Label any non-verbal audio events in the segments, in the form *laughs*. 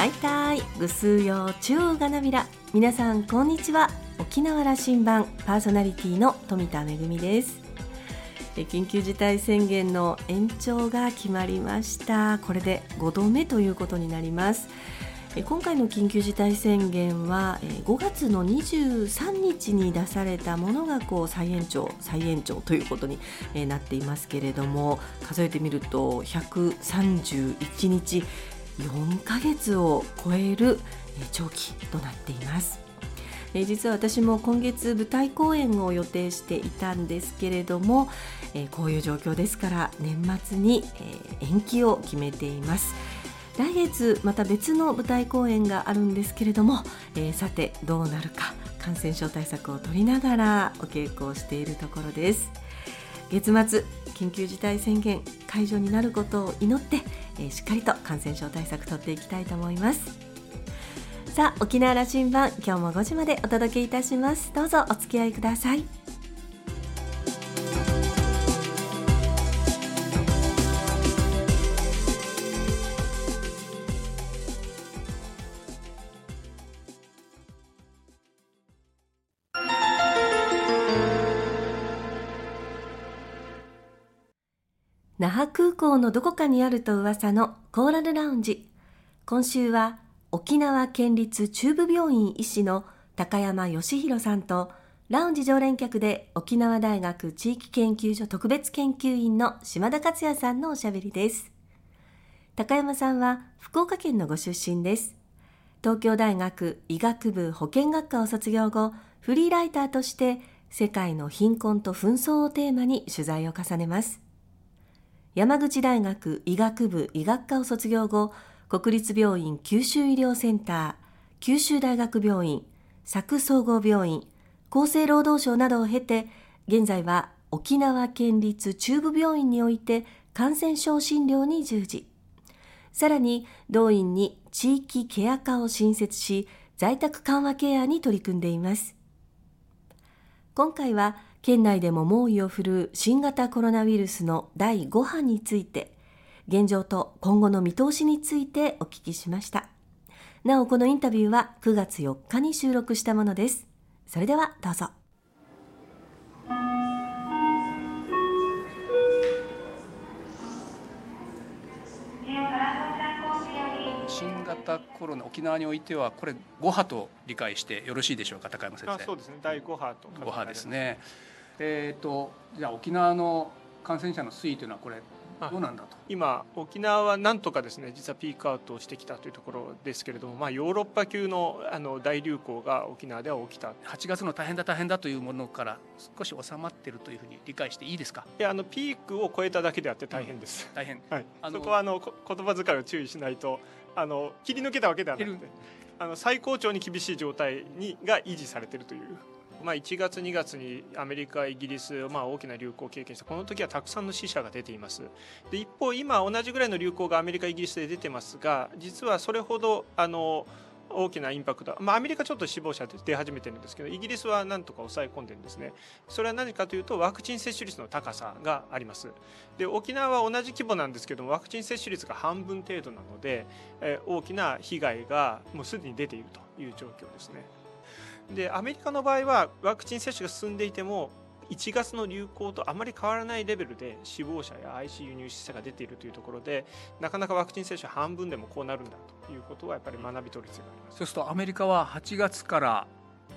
はいたいぐすうよ中央がなびら。皆さんこんにちは。沖縄羅針盤パーソナリティの富田恵です。緊急事態宣言の延長が決まりました。これで5度目ということになります。今回の緊急事態宣言は5月の23日に出されたものがこう再延長再延長ということになっていますけれども数えてみると131日。4ヶ月を超える長期となっています。え実は私も今月舞台公演を予定していたんですけれども、えこういう状況ですから年末に、え延期を決めています。来月また別の舞台公演があるんですけれども、えさてどうなるか感染症対策を取りながらお稽古をしているところです。月末緊急事態宣言解除になることを祈って、えしっかりと感染症対策取っていきたいと思います。さあ沖縄羅針盤今日も5時までお届けいたします。どうぞお付き合いください。那覇空港のどこかにあると噂のコーラルラウンジ今週は沖縄県立中部病院医師の高山義弘さんとラウンジ常連客で沖縄大学地域研究所特別研究員の島田克也さんのおしゃべりです。高山さんは福岡県のご出身です。東京大学医学部保健学科を卒業後、フリーライターとして世界の貧困と紛争をテーマに取材を重ねます。山口大学医学部医学科を卒業後、国立病院九州医療センター、九州大学病院、佐久総合病院、厚生労働省などを経て、現在は沖縄県立中部病院において感染症診療に従事。さらに、同院に地域ケア科を新設し、在宅緩和ケアに取り組んでいます。今回は、県内でも猛威を振るう新型コロナウイルスの第5波について、現状と今後の見通しについてお聞きしました。なお、このインタビューは9月4日に収録したものです。それではどうぞ。新型コロナ沖縄においてはこれ5波と理解してよろしいでしょうか？高山先生。そうですね。第5波と5波ですね。えっ、ー、とじゃあ沖縄の感染者の推移というのはこれどうなんだと？今沖縄はなんとかですね実はピークアウトしてきたというところですけれども、まあ、ヨーロッパ級のあの大流行が沖縄では起きた。8月の大変だ大変だというものから少し収まっているというふうに理解していいですか？いやあのピークを超えただけであって大変です、うん、大変、はい、あのそこはあの *laughs* 言葉遣いを注意しないとあの切り抜けたわけではなくてあの最高潮に厳しい状態にが維持されているという。まあ、1月、2月にアメリカ、イギリス、まあ、大きな流行を経験したこの時はたくさんの死者が出ています。で一方、今同じぐらいの流行がアメリカ、イギリスで出てますが実はそれほどあの大きなインパクト、まあ、アメリカちょっと死亡者出始めてるんですけどイギリスはなんとか抑え込んでるんですね。それは何かというとワクチン接種率の高さがあります。で沖縄は同じ規模なんですけどもワクチン接種率が半分程度なので、えー、大きな被害がもうすでに出ているという状況ですね。でアメリカの場合はワクチン接種が進んでいても1月の流行とあまり変わらないレベルで死亡者や ICU 入試者が出ているというところでなかなかワクチン接種半分でもこうなるんだということはやっぱり学び取る必要があります。そうするとアメリカは8月から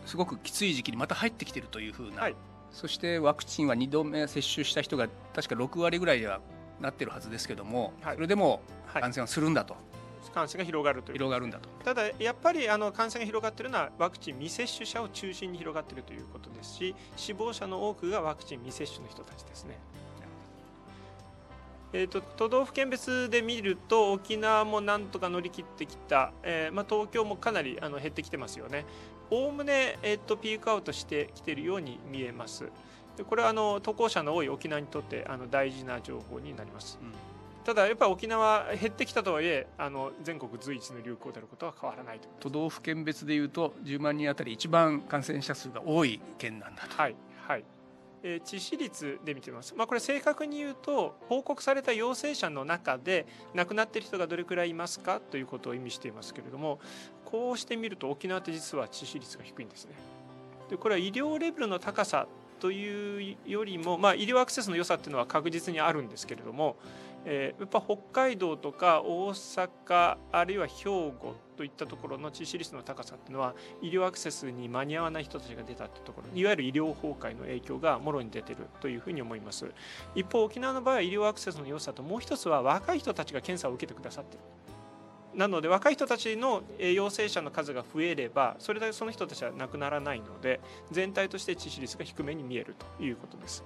すごくきつい時期にまた入ってきているというふうな、はい、そしてワクチンは2度目接種した人が確か6割ぐらいではなってるはずですけども、はい、それでも感染はするんだと。はい感染が広がるという広がるんだとただやっぱりあの感染が広がっているのはワクチン未接種者を中心に広がっているということですし死亡者の多くがワクチン未接種の人たちですね。えーと、都道府県別で見ると沖縄もなんとか乗り切ってきた、えーまあ、東京もかなりあの減ってきてますよね。おおむね、えーと、ピークアウトしてきているように見えます。でこれはあの渡航者の多い沖縄にとってあの大事な情報になります。うんただやっぱり沖縄減ってきたとはいえあの全国随一の流行であることは変わらないと都道府県別でいうと10万人あたり一番感染者数が多い県なんだと。はいはいえ致死率で見てみます、まあ、これ正確に言うと報告された陽性者の中で亡くなっている人がどれくらいいますかということを意味していますけれどもこうしてみると沖縄って実は致死率が低いんですね。でこれは医療レベルの高さというよりも、まあ、医療アクセスの良さっていうのは確実にあるんですけれども、えー、やっぱ北海道とか大阪あるいは兵庫といったところの致死率の高さっていうのは医療アクセスに間に合わない人たちが出たっていうところいわゆる医療崩壊の影響がもろに出てるというふうに思います。一方沖縄の場合は医療アクセスの良さともう一つは若い人たちが検査を受けてくださってる。なので若い人たちの陽性者の数が増えればそれだけその人たちは亡くならないので全体として致死率が低めに見えるということです。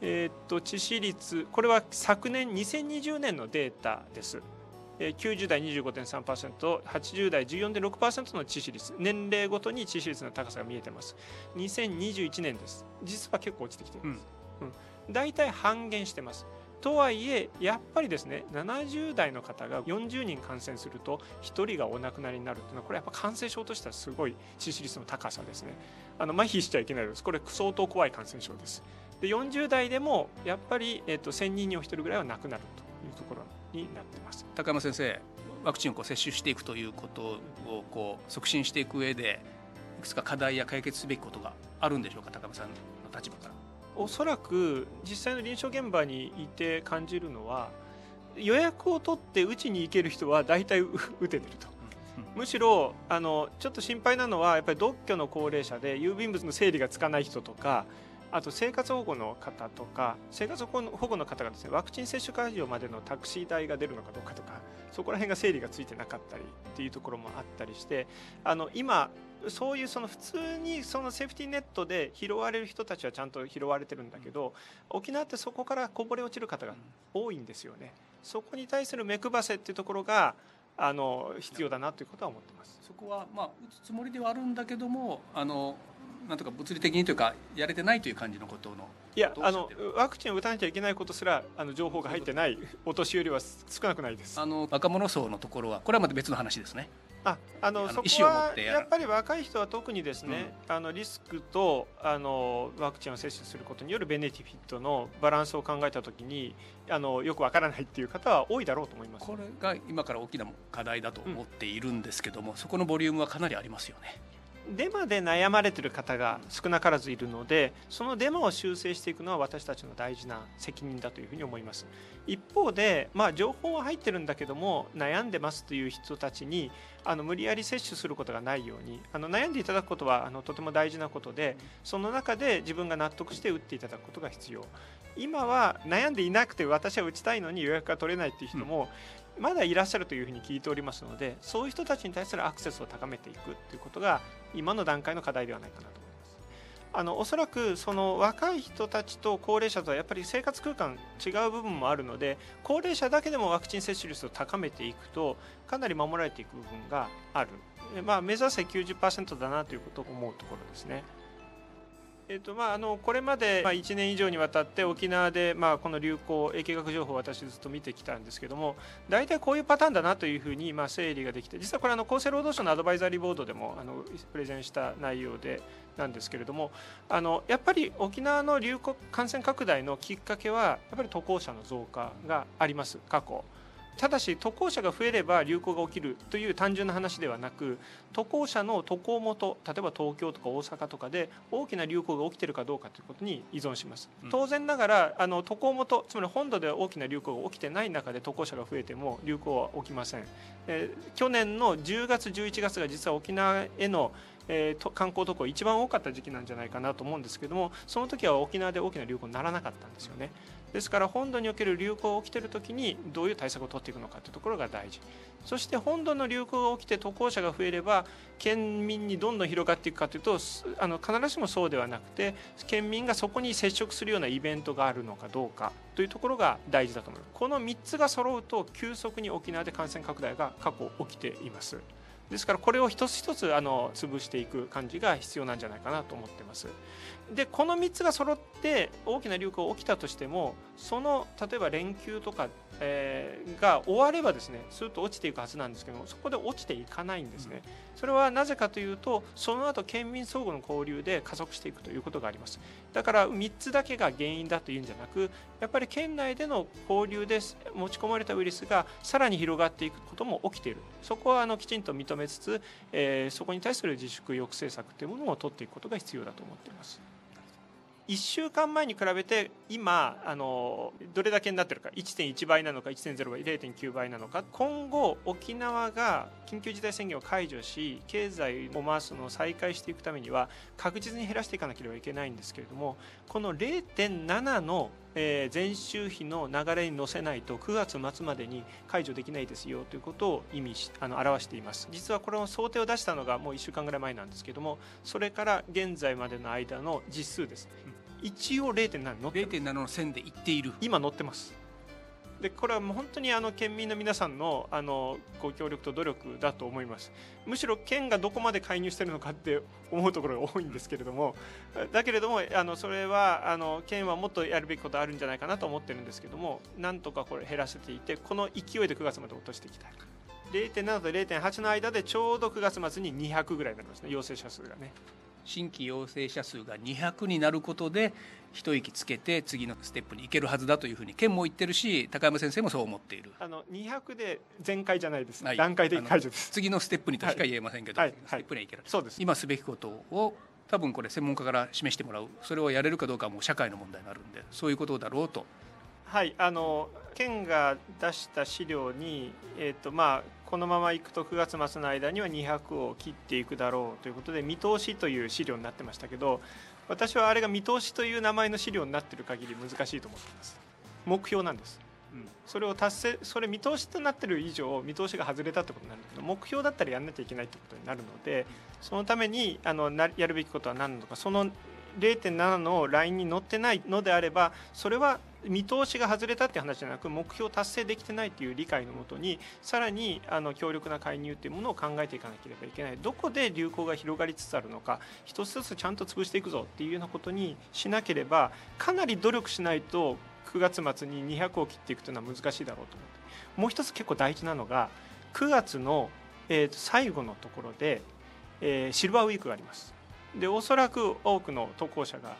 えー、っと致死率これは昨年2020年のデータです。90代 25.3%80 代14.6%の致死率。年齢ごとに致死率の高さが見えてます。2021年です。実は結構落ちてきています、うん、うん、大体半減してますとはいえやっぱりですね70代の方が40人感染すると1人がお亡くなりになるっていうのはこれやっぱ感染症としてはすごい致死率の高さですね。あの麻痺しちゃいけないです。これ相当怖い感染症です。で40代でもやっぱり、えーと、1000人にお1人ぐらいは亡くなるというところになってます。高山先生ワクチンをこう接種していくということをこう促進していく上でいくつか課題や解決すべきことがあるんでしょうか高山さんの立場から。おそらく実際の臨床現場にいて感じるのは予約を取って打ちに行ける人は大体 *laughs* 打ててると。むしろあのちょっと心配なのはやっぱり独居の高齢者で郵便物の整理がつかない人とかあと生活保護の方とか生活保護の方がですねワクチン接種会場までのタクシー代が出るのかどうかとかそこら辺が整理がついてなかったりっていうところもあったりしてあの今そういうその普通にそのセーフティーネットで拾われる人たちはちゃんと拾われてるんだけど沖縄ってそこからこぼれ落ちる方が多いんですよね。そこに対する目配せっていうところがあの必要だなということは思ってます。そこはまあ打つつもりではあるんだけどもあのなんとか物理的にというかやれてないという感じのことのいやあのワクチンを打たなきゃいけないことすらあの情報が入ってないお年寄りは少なくないです。あの若者層のところはこれはまた別の話ですねああのそこはやっぱり若い人は特にですね、うん、あのリスクとあのワクチンを接種することによるベネフィットのバランスを考えたときにあのよくわからないっていう方は多いだろうと思います。これが今から大きな課題だと思っているんですけども、うん、そこのボリュームはかなりありますよね。デマで悩まれてる方が少なからずいるのでそのデマを修正していくのは私たちの大事な責任だというふうに思います。一方で、まあ、情報は入ってるんだけども悩んでますという人たちにあの無理やり接種することがないようにあの悩んでいただくことはあのとても大事なことでその中で自分が納得して打っていただくことが必要。今は悩んでいなくて私は打ちたいのに予約が取れないっていう人も、まだいらっしゃるというふうに聞いておりますのでそういう人たちに対するアクセスを高めていくということが今の段階の課題ではないかなと思います。あのおそらくその若い人たちと高齢者とはやっぱり生活空間違う部分もあるので高齢者だけでもワクチン接種率を高めていくとかなり守られていく部分がある、まあ、目指せ90%だなということを思うところですね。えーとまあ、あのこれまで、まあ、1年以上にわたって沖縄で、まあ、この流行疫学情報を私ずっと見てきたんですけども大体こういうパターンだなというふうに、まあ、整理ができて実はこれあの厚生労働省のアドバイザリーボードでもあのプレゼンした内容でなんですけれどもあのやっぱり沖縄の流行感染拡大のきっかけはやっぱり渡航者の増加があります過去。ただし渡航者が増えれば流行が起きるという単純な話ではなく渡航者の渡航元例えば東京とか大阪とかで大きな流行が起きているかどうかということに依存します。当然ながらあの渡航元つまり本土で大きな流行が起きてない中で渡航者が増えても流行は起きません、え去年の10月11月が実は沖縄へのえー、観光渡航一番多かった時期なんじゃないかなと思うんですけどもその時は沖縄で大きな流行にならなかったんですよね。ですから本土における流行が起きている時にどういう対策を取っていくのかというところが大事。そして本土の流行が起きて渡航者が増えれば県民にどんどん広がっていくかというとあの必ずしもそうではなくて県民がそこに接触するようなイベントがあるのかどうかというところが大事だと思いますこの3つが揃うと急速に沖縄で感染拡大が過去起きています。ですからこれを一つ一つあの潰していく感じが必要なんじゃないかなと思ってます。でこの3つが揃って大きな流行が起きたとしてもその例えば連休とか、えー、が終わればですねスーッと落ちていくはずなんですけどもそこで落ちていかないんですね、それはなぜかというとその後県民相互の交流で加速していくということがあります。だから3つだけが原因だというんじゃなくやっぱり県内での交流で持ち込まれたウイルスがさらに広がっていくことも起きている。そこはあのきちんと認めつつ、えー、そこに対する自粛抑制策というものを取っていくことが必要だと思っています。1週間前に比べて今あのどれだけになってるか1.1倍なのか1.0倍0.9倍なのか今後沖縄が緊急事態宣言を解除し経済を回すのを再開していくためには確実に減らしていかなければいけないんですけれどもこの0.7の前週比の流れに乗せないと9月末までに解除できないですよということを意味しあの表しています。実はこれの想定を出したのがもう1週間ぐらい前なんですけれどもそれから現在までの間の実数です。一応0.7乗って0.7の？線でいっている。今乗ってます。でこれはもう本当にあの県民の皆さんのあのご協力と努力だと思います。むしろ県がどこまで介入してるのかって思うところが多いんですけれどもだけれどもあのそれはあの県はもっとやるべきことあるんじゃないかなと思ってるんですけどもなんとかこれ減らせていてこの勢いで9月まで落としていきた。い0.7と0.8の間でちょうど9月末に200ぐらいになりますね陽性者数がね新規陽性者数が200になることで一息つけて次のステップに行けるはずだというふうに県も言ってるし高山先生もそう思っている。あの200で全開じゃないです、はい、段階的解除です。次のステップにとしか言えませんけど、はい。はい、ステップにはいける、そうです。今すべきことを多分これ専門家から示してもらう。それをやれるかどうかはもう社会の問題になるんでそういうことだろうと。はい。あの県が出した資料に、えーとまあ、このままいくと9月末の間には200を切っていくだろうということで見通しという資料になってましたけど私はあれが見通しという名前の資料になってる限り難しいと思っています。目標なんです、うん、それを達成それ見通しとなってる以上見通しが外れたってことになるんだけど目標だったらやんなきゃいけないってことになるのでそのためにあのやるべきことは何なのかその0.7のラインに乗ってないのであればそれは見通しが外れたって話じゃなく目標達成できてないっていう理解のもとにさらにあの強力な介入っていうものを考えていかなければいけない。どこで流行が広がりつつあるのか一つずつちゃんと潰していくぞっていうようなことにしなければかなり努力しないと9月末に200を切っていくというのは難しいだろうと思って。もう一つ結構大事なのが9月の、えー、と最後のところで、えー、シルバーウィークがあります。でおそらく多くの渡航者が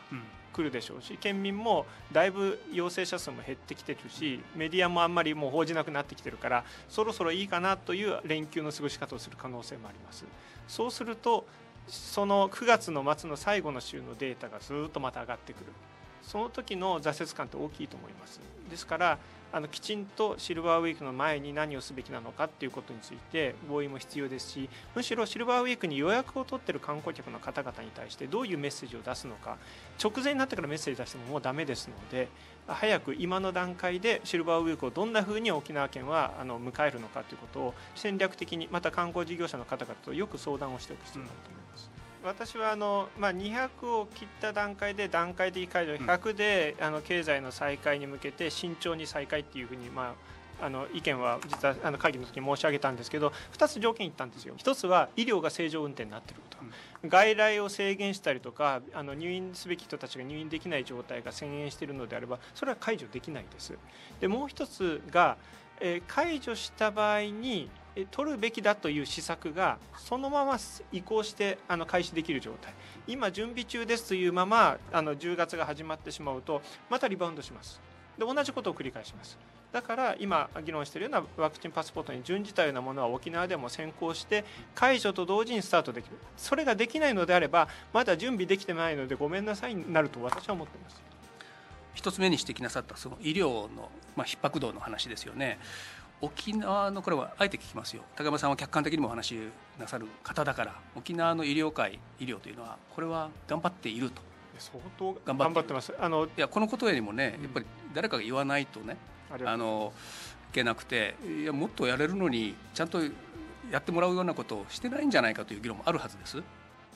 来るでしょうし県民もだいぶ陽性者数も減ってきてるしメディアもあんまりもう報じなくなってきてるからそろそろいいかなという連休の過ごし方をする可能性もあります。そうするとその9月の末の最後の週のデータがずっとまた上がってくる。その時の挫折感って大きいと思いますですからあのきちんとシルバーウィークの前に何をすべきなのかっていうことについて合意も必要ですしむしろシルバーウィークに予約を取ってる観光客の方々に対してどういうメッセージを出すのか直前になってからメッセージ出してももうダメですので早く今の段階でシルバーウィークをどんなふうに沖縄県はあの迎えるのかということを戦略的にまた観光事業者の方々とよく相談をしておく必要があると思います。私はあの、まあ、200を切った段階で段階的解除100で、あの経済の再開に向けて慎重に再開っていうふうに、まあ、あの意見は実はあの会議の時に申し上げたんですけど2つ条件言ったんですよ。1つは医療が正常運転になっていること、うん、外来を制限したりとかあの入院すべき人たちが入院できない状態が宣言しているのであればそれは解除できないです。でもう1つが、えー、解除した場合に取るべきだという施策がそのまま移行してあの開始できる状態。今準備中ですというままあの10月が始まってしまうとまたリバウンドします。で同じことを繰り返します。だから今議論しているようなワクチンパスポートに準じたようなものは沖縄でも先行して解除と同時にスタートできる。それができないのであればまだ準備できてないのでごめんなさいになると私は思っています。一つ目に指摘なさったその医療の、まあ、逼迫度の話ですよね。沖縄のこれはあえて聞きますよ。高山さんは客観的にもお話しなさる方だから沖縄の医療界医療というのはこれは頑張っていると。相当頑張ってます。あのいやこのことよりもねやっぱり誰かが言わないとね、う。ん、あのいけなくていやもっとやれるのにちゃんとやってもらうようなことをしてないんじゃないかという議論もあるはずです。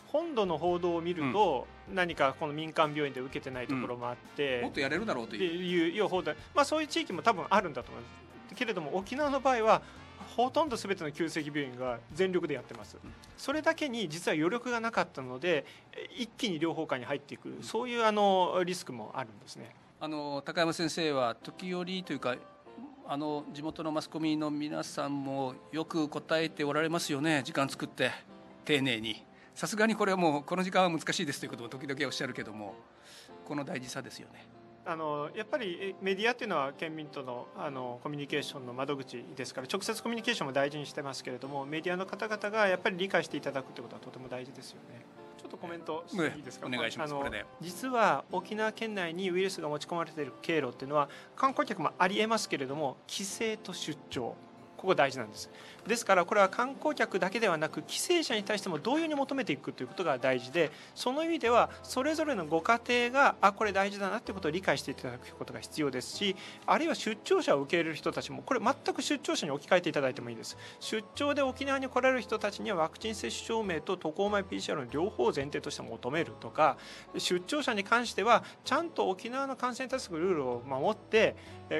本土の報道を見ると、うん、何かこの民間病院で受けてないところもあって、うん、もっとやれるだろうという。いう報道、まあ、そういう地域も多分あるんだと思いますけれども沖縄の場合はほとんど全ての急性期病院が全力でやってます、それだけに実は余力がなかったので一気に両方下に入っていくそういうあのリスクもあるんですね。あの高山先生は時折というかあの地元のマスコミの皆さんもよく答えておられますよね時間作って丁寧に。さすがにこれはもうこの時間は難しいですということを時々おっしゃるけどもこの大事さですよね。あのやっぱりメディアっていうのは県民とのあのコミュニケーションの窓口ですから直接コミュニケーションも大事にしてますけれどもメディアの方々がやっぱり理解していただくってことはとても大事ですよね。ちょっとコメントしていいですか、お願いします。実は沖縄県内にウイルスが持ち込まれている経路っていうのは観光客もありえますけれども帰省と出張ここ大事なんです。ですからこれは観光客だけではなく帰省者に対しても同様に求めていくということが大事でその意味ではそれぞれのご家庭があこれ大事だなということを理解していただくことが必要ですしあるいは出張者を受け入れる人たちもこれ全く出張者に置き換えていただいてもいいです。出張で沖縄に来られる人たちにはワクチン接種証明と渡航前 PCR の両方を前提として求めるとか出張者に関してはちゃんと沖縄の感染対策ルールを守って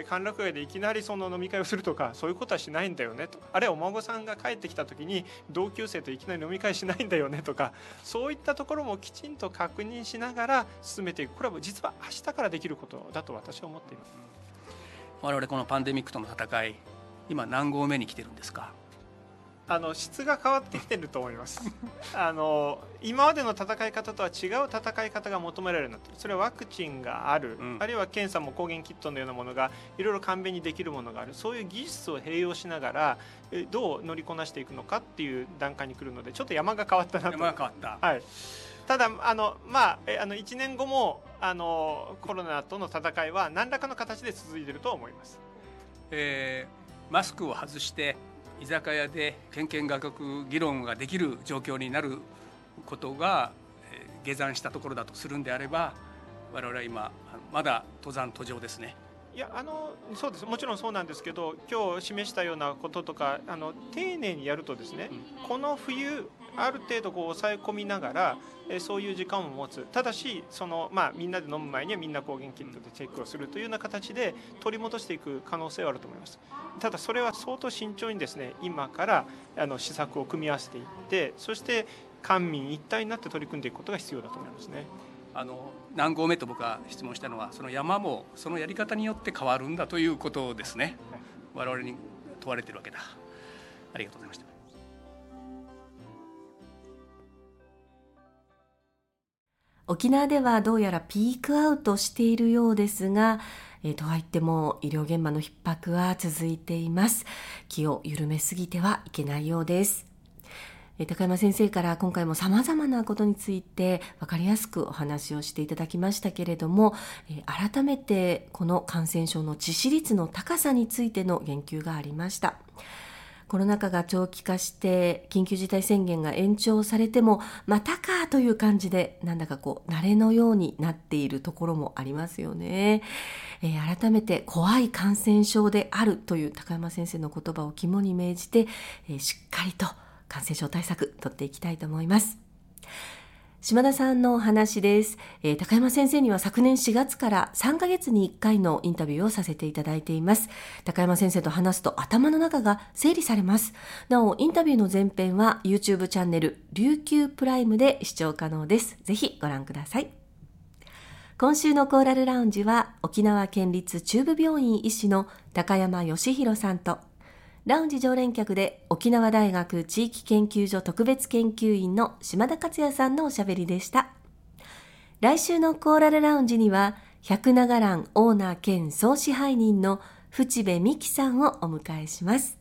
歓楽街でいきなりその飲み会をするとかそういうことはしないんだよねとあるいはお孫さんが帰ってきた時に同級生といきなり飲み会しないんだよねとかそういったところもきちんと確認しながら進めていくこれは実は明日からできることだと私は思っています我々このパンデミックとの戦い今何合目に来てるんですかあの質が変わってきてると思います。*laughs* あの今までの戦い方とは違う戦い方が求められるようになってる。それはワクチンがある、うん、あるいは検査も抗原キットのようなものがいろいろ簡便にできるものがある。そういう技術を併用しながらどう乗りこなしていくのかっていう段階に来るのでちょっと山が変わったなと。山が変わった。はい。ただあの、まあ、あの1年後もあのコロナとの戦いは何らかの形で続いていると思います、えー、マスクを外して居酒屋でけんけんがく議論ができる状況になることが下山したところだとするんであれば我々は今まだ登山途上ですね。いやあのそうですもちろんそうなんですけど今日示したようなこととかあの丁寧にやるとですね、うん、この冬ある程度こう抑え込みながらえそういう時間を持つ。ただしその、まあ、みんなで飲む前にはみんな抗原キットでチェックをするというような形で取り戻していく可能性はあると思います。ただそれは相当慎重にですね今からあの施策を組み合わせていってそして官民一体になって取り組んでいくことが必要だと思いますね。あの何合目と僕が質問したのはその山もそのやり方によって変わるんだということですね、我々に問われてるわけだ。ありがとうございました。沖縄ではどうやらピークアウトしているようですが、えー、とはいっても医療現場の逼迫は続いています。気を緩めすぎてはいけないようです。高山先生から今回も様々なことについて分かりやすくお話をしていただきましたけれども改めてこの感染症の致死率の高さについての言及がありました。コロナ禍が長期化して緊急事態宣言が延長されてもまたかという感じでなんだかこう慣れのようになっているところもありますよね、えー、改めて怖い感染症であるという高山先生の言葉を肝に銘じて、えー、しっかりと感染症対策とっていきたいと思います。島田さんのお話です、えー、高山先生には昨年4月から3ヶ月に1回のインタビューをさせていただいています。高山先生と話すと頭の中が整理されます。なおインタビューの前編は YouTube チャンネル琉球プライムで視聴可能です。ぜひご覧ください。今週のコーラルラウンジは沖縄県立中部病院医師の高山義弘さんとラウンジ常連客で沖縄大学地域研究所特別研究員の島田克也さんのおしゃべりでした。来週のコーラルラウンジには、百長蘭オーナー兼総支配人の淵部美希さんをお迎えします。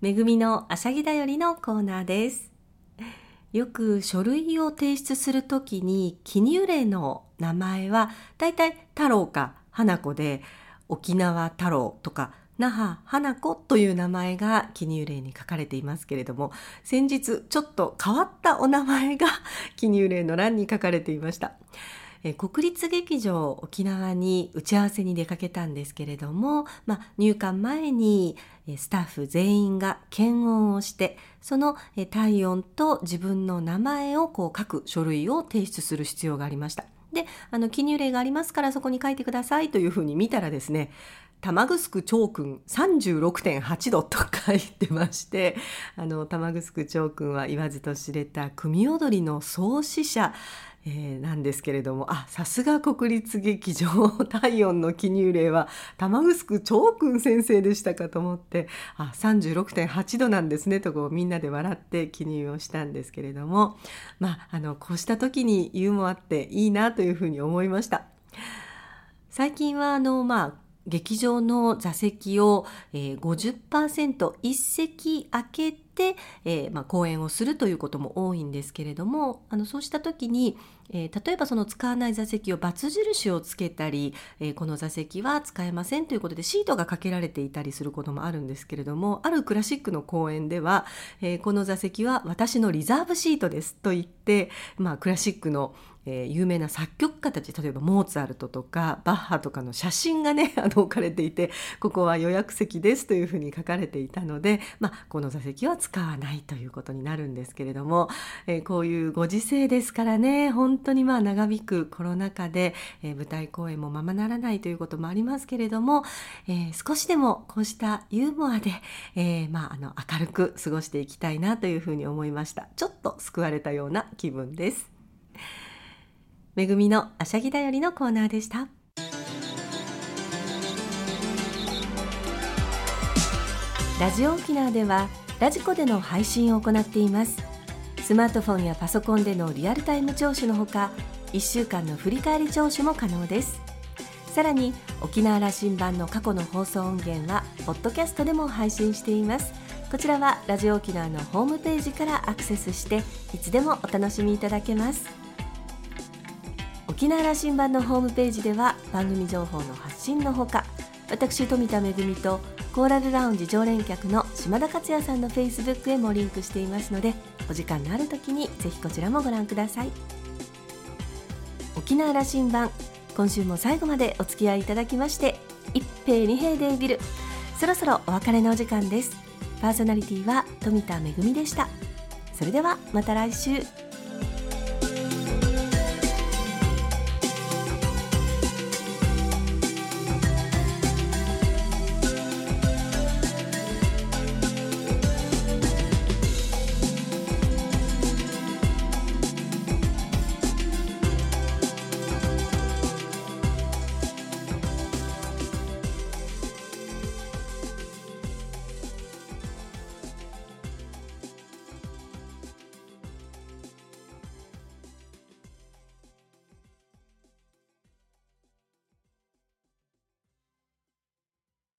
めぐみのあしゃぎだよりのコーナーです。よく書類を提出するときに記入例の名前はだいたい太郎か花子で沖縄太郎とか那覇花子という名前が記入例に書かれていますけれども先日ちょっと変わったお名前が *laughs* 記入例の欄に書かれていました。国立劇場沖縄に打ち合わせに出かけたんですけれども、まあ、入館前にスタッフ全員が検温をしてその体温と自分の名前をこう書く書類を提出する必要がありました。であの記入例がありますからそこに書いてくださいというふうに見たらですね玉城町君36.8度と書いてまして玉城町君は言わずと知れた組踊りの創始者えー、なんですけれどもあさすが国立劇場体温の記入例は玉城長君先生でしたかと思ってあ36.8度なんですねとこうみんなで笑って記入をしたんですけれどもまああのこうした時にユーモアっていいなというふうに思いました。最近はあのまあ劇場の座席を、えー、50%一席空けて、えー、まあ、公演をするということも多いんですけれどもあのそうした時に、えー、例えばその使わない座席を×印をつけたり、えこの座席は使えませんということでシートがかけられていたりすることもあるんですけれどもあるクラシックの公演では、えこの座席は私のリザーブシートですと言って、まあ、クラシックのえー、有名な作曲家たち例えばモーツァルトとかバッハとかの写真がね *laughs* あの置かれていてここは予約席ですというふうに書かれていたので、まあ、この座席は使わないということになるんですけれども、えー、こういうご時世ですからね本当にまあ長引くコロナ禍で、えー、舞台公演もままならないということもありますけれども、え少しでもこうしたユーモアで、えまあ、あの明るく過ごしていきたいなというふうに思いましたちょっと救われたような気分です。めぐみのあしゃぎだよりのコーナーでした。ラジオ沖縄ではラジコでの配信を行っています。スマートフォンやパソコンでのリアルタイム聴取のほか、1週間の振り返り聴取も可能です。さらに沖縄羅針盤の過去の放送音源はポッドキャストでも配信しています。こちらはラジオ沖縄のホームページからアクセスしていつでもお楽しみいただけます。沖縄羅針盤のホームページでは番組情報の発信のほか私富田恵とコーラルラウンジ常連客の島田克也さんのフェイスブックへもリンクしていますのでお時間のある時にぜひこちらもご覧ください。沖縄羅針盤今週も最後までお付き合いいただきまして一平二平デービル。そろそろお別れのお時間です。パーソナリティは富田恵でした。それではまた来週。